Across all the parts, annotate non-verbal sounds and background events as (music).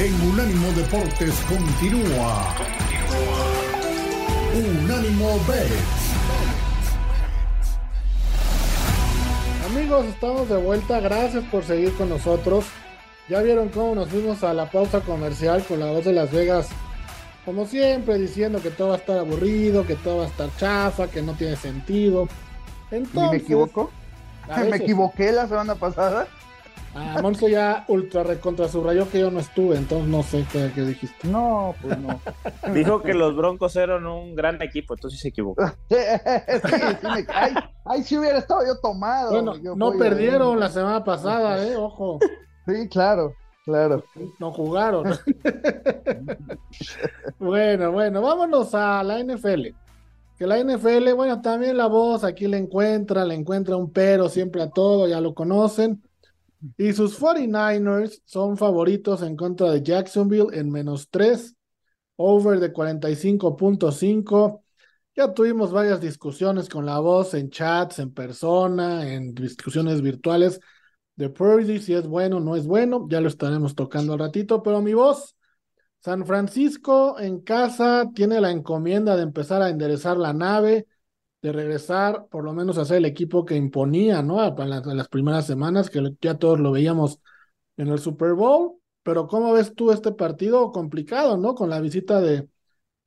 en Unánimo Deportes continúa. Unánimo Bets. Amigos, estamos de vuelta. Gracias por seguir con nosotros. Ya vieron cómo nos fuimos a la pausa comercial con la voz de Las Vegas. Como siempre, diciendo que todo va a estar aburrido, que todo va a estar chafa, que no tiene sentido. Entonces, (laughs) ¿Me equivoco? ¿Me equivoqué la semana pasada? Ah, Monzo ya ultra recontra subrayó que yo no estuve, entonces no sé qué, dijiste. No, pues no. (laughs) Dijo que los Broncos eran un gran equipo, entonces sí se equivocó. (laughs) sí, sí, ay, ay, si hubiera estado yo tomado. Bueno, no perdieron la semana pasada, eh, ojo. Sí, claro, claro. No jugaron. bueno, bueno, vámonos a la NFL. Que la NFL, bueno, también la voz aquí le encuentra, le encuentra un pero siempre a todo, ya lo conocen. Y sus 49ers son favoritos en contra de Jacksonville en menos 3, over de 45.5. Ya tuvimos varias discusiones con la voz en chats, en persona, en discusiones virtuales de Purdy, si es bueno o no es bueno. Ya lo estaremos tocando al ratito, pero mi voz, San Francisco en casa tiene la encomienda de empezar a enderezar la nave de regresar por lo menos a ser el equipo que imponía, ¿no? En, las primeras semanas, que ya todos lo veíamos en el Super Bowl. Pero ¿cómo ves tú este partido complicado, ¿no? Con la visita de,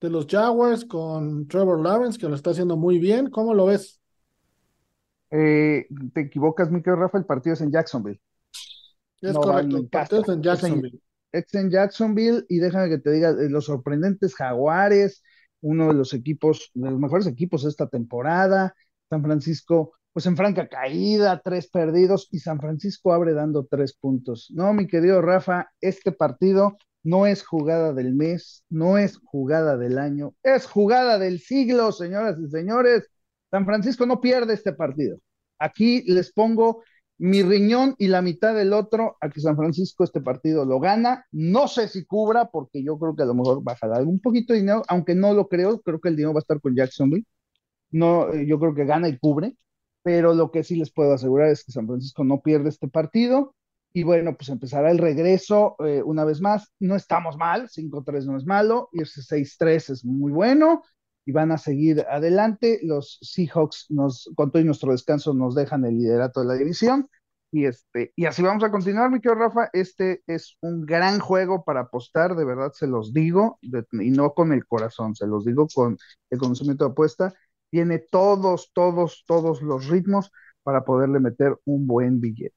de los Jaguars, con Trevor Lawrence, que lo está haciendo muy bien. ¿Cómo lo ves? Eh, te equivocas, mi querido Rafa, el partido es en Jacksonville. Es correcto, el partido es en Jacksonville. Es en, Jacksonville y déjame que te diga, eh, los sorprendentes Jaguares, uno de los equipos, de los mejores equipos de esta temporada. San Francisco, pues en franca caída, tres perdidos, y San Francisco abre dando tres puntos. No, mi querido Rafa, este partido no es jugada del mes, no es jugada del año, es jugada del siglo, señoras y señores. San Francisco no pierde este partido. Aquí les pongo mi riñón y la mitad del otro a que San Francisco este partido lo gana. No sé si cubra, porque yo creo que a lo mejor bajará un poquito de dinero, aunque no lo creo, creo que el dinero va a estar con Jacksonville. No, eh, yo creo que gana y cubre, pero lo que sí les puedo asegurar es que San Francisco no pierde este partido. Y bueno, pues empezará el regreso eh, una vez más. No estamos mal, 5-3 no es malo, y ese 6-3 es muy bueno y van a seguir adelante. Los Seahawks, nos, con todo y nuestro descanso, nos dejan el liderato de la división. Y, este, y así vamos a continuar, mi querido Rafa. Este es un gran juego para apostar, de verdad se los digo, y no con el corazón, se los digo con el conocimiento de apuesta. Tiene todos, todos, todos los ritmos para poderle meter un buen billete.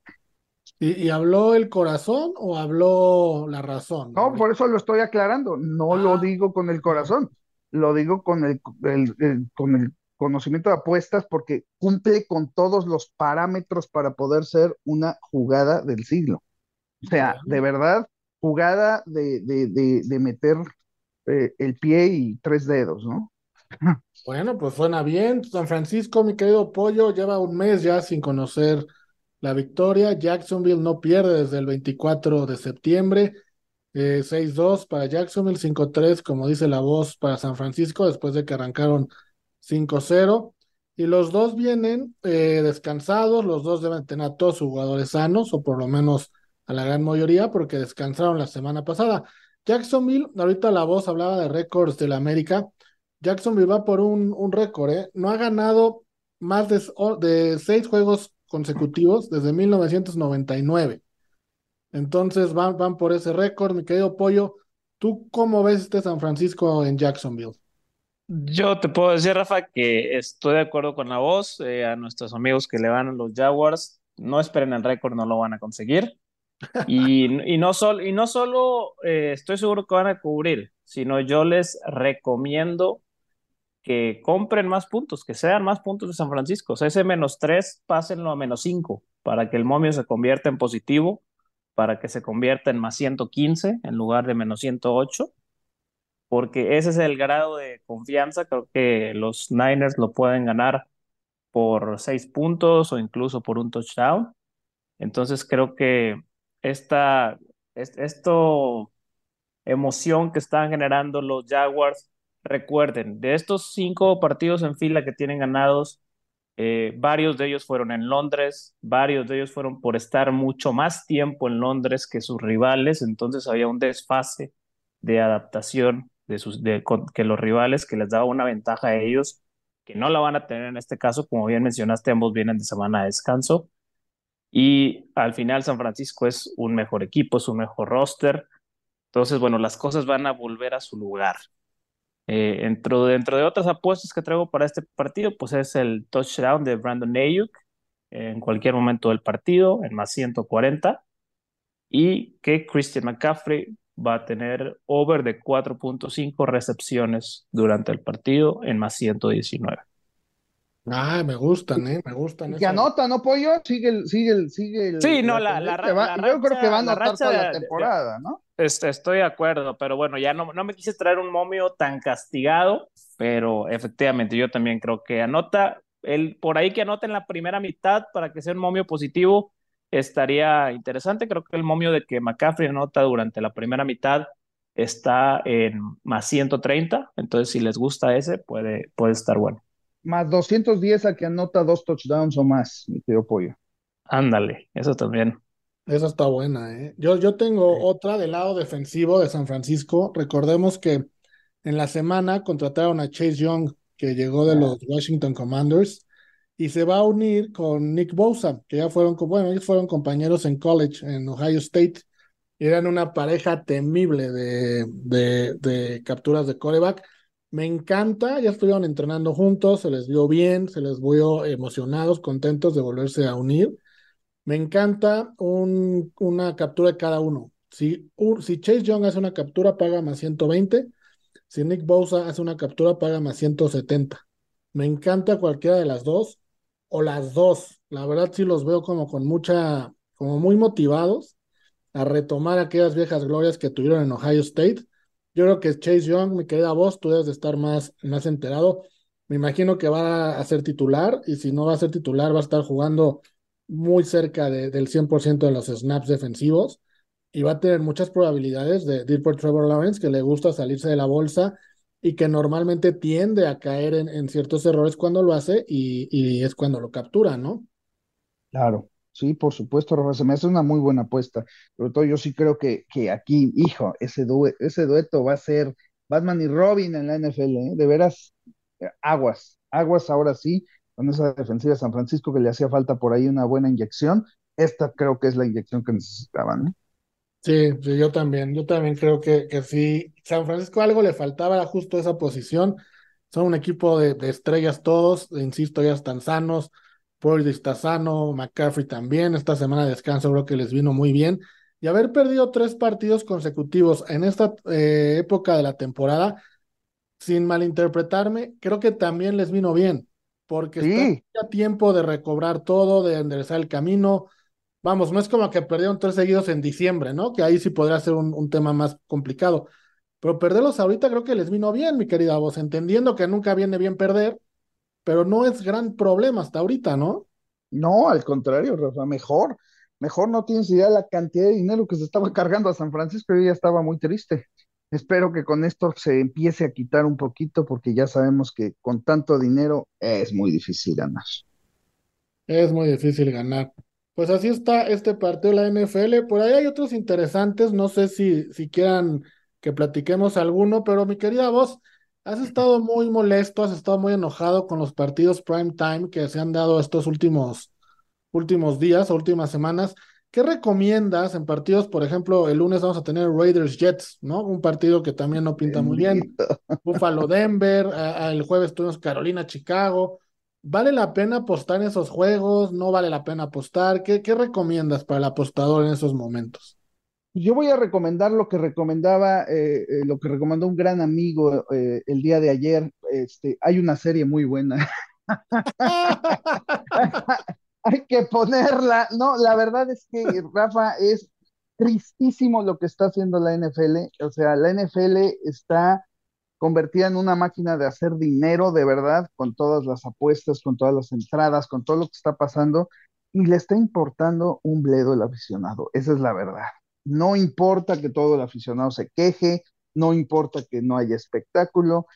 ¿Y, habló el corazón o habló la razón? No, por eso lo estoy aclarando. No lo ah. digo con el corazón lo digo con el, con el conocimiento de apuestas porque cumple con todos los parámetros para poder ser una jugada del siglo. O sea, de verdad, jugada de, de, meter eh, el pie y tres dedos, ¿no? (laughs) Bueno, pues suena bien. San Francisco, mi querido Pollo, lleva un mes ya sin conocer la victoria. Jacksonville no pierde desde el 24 de septiembre. 6-2 eh, para Jacksonville, 5-3, como dice la voz, para San Francisco, después de que arrancaron 5-0. Y los dos vienen eh, descansados, los dos deben tener a todos sus jugadores sanos, o por lo menos a la gran mayoría, porque descansaron la semana pasada. Jacksonville, ahorita la voz hablaba de récords de la América. Jacksonville va por un, un récord, ¿eh? No ha ganado más de, de seis juegos consecutivos desde 1999. Entonces van, van por ese récord, mi querido Pollo. ¿Tú cómo ves este San Francisco en Jacksonville? Yo te puedo decir, Rafa, que estoy de acuerdo con la voz. Eh, a nuestros amigos que le van a los Jaguars, no esperen el récord, no lo van a conseguir. (laughs) Y, y no, y no solo eh, estoy seguro que van a cubrir, sino yo les recomiendo que compren más puntos, que sean más puntos de San Francisco. O sea, ese menos tres, pásenlo a menos cinco, para que el momio se convierta en positivo para que se convierta en más 115 en lugar de menos 108, porque ese es el grado de confianza. Creo que los Niners lo pueden ganar por seis puntos o incluso por un touchdown. Entonces creo que esta esto emoción que están generando los Jaguars, recuerden, de estos cinco partidos en fila que tienen ganados, Eh, varios de ellos fueron en Londres, varios de ellos fueron por estar mucho más tiempo en Londres que sus rivales, entonces había un desfase de adaptación de sus, que los rivales que les daba una ventaja a ellos que no la van a tener en este caso, como bien mencionaste, ambos vienen de semana de descanso. Y al final San Francisco es un mejor equipo, es un mejor roster. Entonces, bueno, las cosas van a volver a su lugar. Eh, dentro, dentro de otras apuestas que traigo para este partido, pues es el touchdown de Brandon Ayuk en cualquier momento del partido, en más 140. Y que Christian McCaffrey va a tener over de 4.5 recepciones durante el partido en más 119. Ah, me gustan, ¿eh? Me gustan. Que anota, ¿no, Pollo? Sigue el, sigue el, sigue el. Sí, no, la, la, la, Yo creo que va a anotar toda la temporada, ¿no? Este, estoy de acuerdo, pero bueno, ya no, no me quise traer un momio tan castigado, pero efectivamente yo también creo que anota, el, por ahí que anota en la primera mitad para que sea un momio positivo, estaría interesante. Creo que el momio de que McCaffrey anota durante la primera mitad está en más 130, entonces si les gusta ese, puede, puede estar bueno. Más 210 a que anota dos touchdowns o más, mi tío Pollo. Ándale, eso también. Esa está buena, ¿eh? Yo, yo tengo otra del lado defensivo de San Francisco. Recordemos que en la semana contrataron a Chase Young, que llegó de los Washington Commanders y se va a unir con Nick Bosa, que ya fueron, bueno, ellos fueron compañeros en college, en Ohio State, eran una pareja temible de, de, de capturas de coreback. Me encanta, ya estuvieron entrenando juntos, se les vio bien, se les vio emocionados, contentos de volverse a unir. Me encanta un, una captura de cada uno. Si, si Chase Young hace una captura, paga más 120. Si Nick Bosa hace una captura, paga más 170. Me encanta cualquiera de las dos o las dos. La verdad sí los veo como con mucha, como muy motivados a retomar aquellas viejas glorias que tuvieron en Ohio State. Yo creo que Chase Young, mi querida voz, tú debes de estar más, más enterado. Me imagino que va a ser titular y si no va a ser titular va a estar jugando muy cerca de, del 100% de los snaps defensivos y va a tener muchas probabilidades de, de ir por Trevor Lawrence, que le gusta salirse de la bolsa y que normalmente tiende a caer en, ciertos errores cuando lo hace y, es cuando lo captura, ¿no? Claro, sí, por supuesto, Rafa, se me hace una muy buena apuesta. Sobre todo yo sí creo que, que aquí, hijo, ese, ese dueto va a ser Batman y Robin en la NFL, ¿eh? de veras, eh, aguas, aguas ahora sí, con esa defensiva de San Francisco que le hacía falta por ahí una buena inyección. Esta creo que es la inyección que necesitaban, ¿no? Sí, yo también, yo también creo que, que sí. San Francisco algo le faltaba, justo esa posición. Son un equipo de, estrellas todos, insisto, ya están sanos. Purdy está sano, McCaffrey también. Esta semana de descanso creo que les vino muy bien. Y haber perdido tres partidos consecutivos en esta eh, época de la temporada, sin malinterpretarme, creo que también les vino bien, porque está a tiempo de recobrar todo, de enderezar el camino, Vamos, no es como que perdieron tres seguidos en diciembre, ¿no? Que ahí sí podría ser un, tema más complicado. Pero perderlos ahorita creo que les vino bien, mi querida voz, entendiendo que nunca viene bien perder, pero no es gran problema hasta ahorita, ¿no? No, al contrario, Rafa, mejor. Mejor no tienes idea de la cantidad de dinero que se estaba cargando a San Francisco y ya estaba muy triste. Espero que con esto se empiece a quitar un poquito porque ya sabemos que con tanto dinero es muy difícil ganar. Es muy difícil ganar. Pues así está este partido de la NFL. Por ahí hay otros interesantes. No sé si, si quieran que platiquemos alguno, pero mi querida voz, has estado muy molesto, has estado muy enojado con los partidos prime time que se han dado estos últimos, últimos días últimas semanas. ¿Qué recomiendas en partidos? Por ejemplo, el lunes vamos a tener Raiders Jets, ¿no? Un partido que también no pinta muy bien. Buffalo Denver, el jueves tuvimos Carolina Chicago. ¿Vale la pena apostar en esos juegos? ¿No vale la pena apostar? ¿Qué, qué recomiendas para el apostador en esos momentos? Yo voy a recomendar lo que recomendaba, eh, eh, lo que recomendó un gran amigo eh, el día de ayer. Este, hay una serie muy buena. (laughs) (laughs) hay que ponerla. No, la verdad es que (laughs) Rafa es tristísimo lo que está haciendo la NFL. O sea, la NFL está convertida en una máquina de hacer dinero de verdad, con todas las apuestas, con todas las entradas, con todo lo que está pasando, y le está importando un bledo el aficionado. Esa es la verdad. No importa que todo el aficionado se queje, no importa que no haya espectáculo.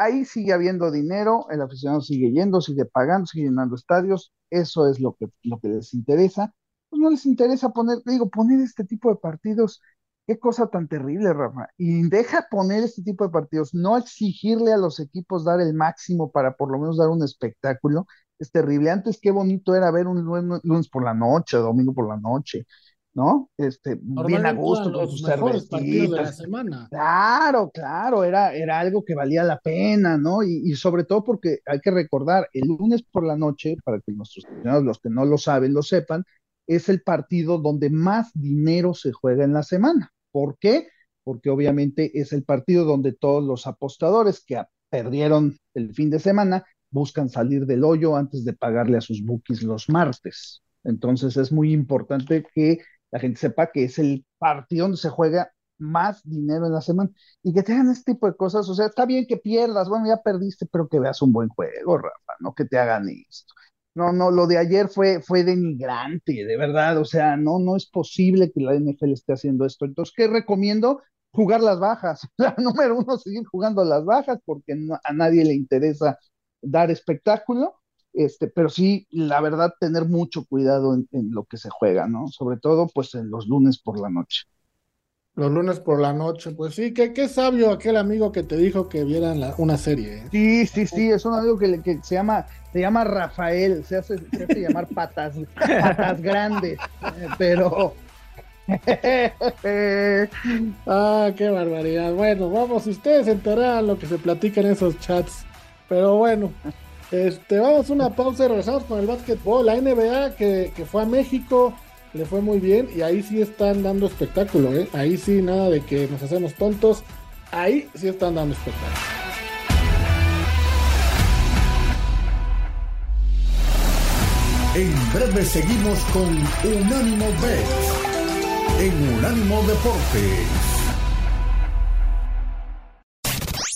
Ahí sigue habiendo dinero, el aficionado sigue yendo, sigue pagando, sigue llenando estadios, eso es lo que, lo que les interesa. Pues no les interesa poner, digo, poner este tipo de partidos, qué cosa tan terrible, Rafa. Y deja poner este tipo de partidos, no exigirle a los equipos dar el máximo para por lo menos dar un espectáculo, es terrible. Antes qué bonito era ver un lunes por la noche, domingo por la noche. ¿No? Este, bien a gusto con sus cervecitas. De la semana. Claro, claro, era, era algo que valía la pena, ¿no? Y, sobre todo porque hay que recordar, el lunes por la noche, para que nuestros los que no lo saben, lo sepan, es el partido donde más dinero se juega en la semana. ¿Por qué? Porque obviamente es el partido donde todos los apostadores que perdieron el fin de semana buscan salir del hoyo antes de pagarle a sus bookies los martes. Entonces es muy importante que la gente sepa que es el partido donde se juega más dinero en la semana y que te hagan este tipo de cosas. O sea, está bien que pierdas, bueno, ya perdiste, pero que veas un buen juego, Rafa, no que te hagan esto. No, no, lo de ayer fue, fue denigrante, de verdad. O sea, no, no es posible que la NFL esté haciendo esto. Entonces, ¿qué recomiendo? Jugar las bajas. (laughs) La número uno, seguir jugando las bajas porque a nadie le interesa dar espectáculo este, pero sí, la verdad, tener mucho cuidado en, lo que se juega, ¿no? Sobre todo, pues, en los lunes por la noche. Los lunes por la noche, pues sí, qué, qué sabio aquel amigo que te dijo que vieran una serie. ¿eh? Sí, sí, sí, es un amigo que, que, se llama, se llama Rafael, se hace, se hace llamar patas, patas grandes, eh, pero (laughs) ah, qué barbaridad. Bueno, vamos, ustedes enterarán lo que se platica en esos chats. Pero bueno, este, vamos a una pausa y regresamos con el básquetbol. La NBA que, fue a México le fue muy bien y ahí sí están dando espectáculo, ¿eh? Ahí sí, nada de que nos hacemos tontos. Ahí sí están dando espectáculo. En breve seguimos con Unánimo Bet en Unánimo Deportes.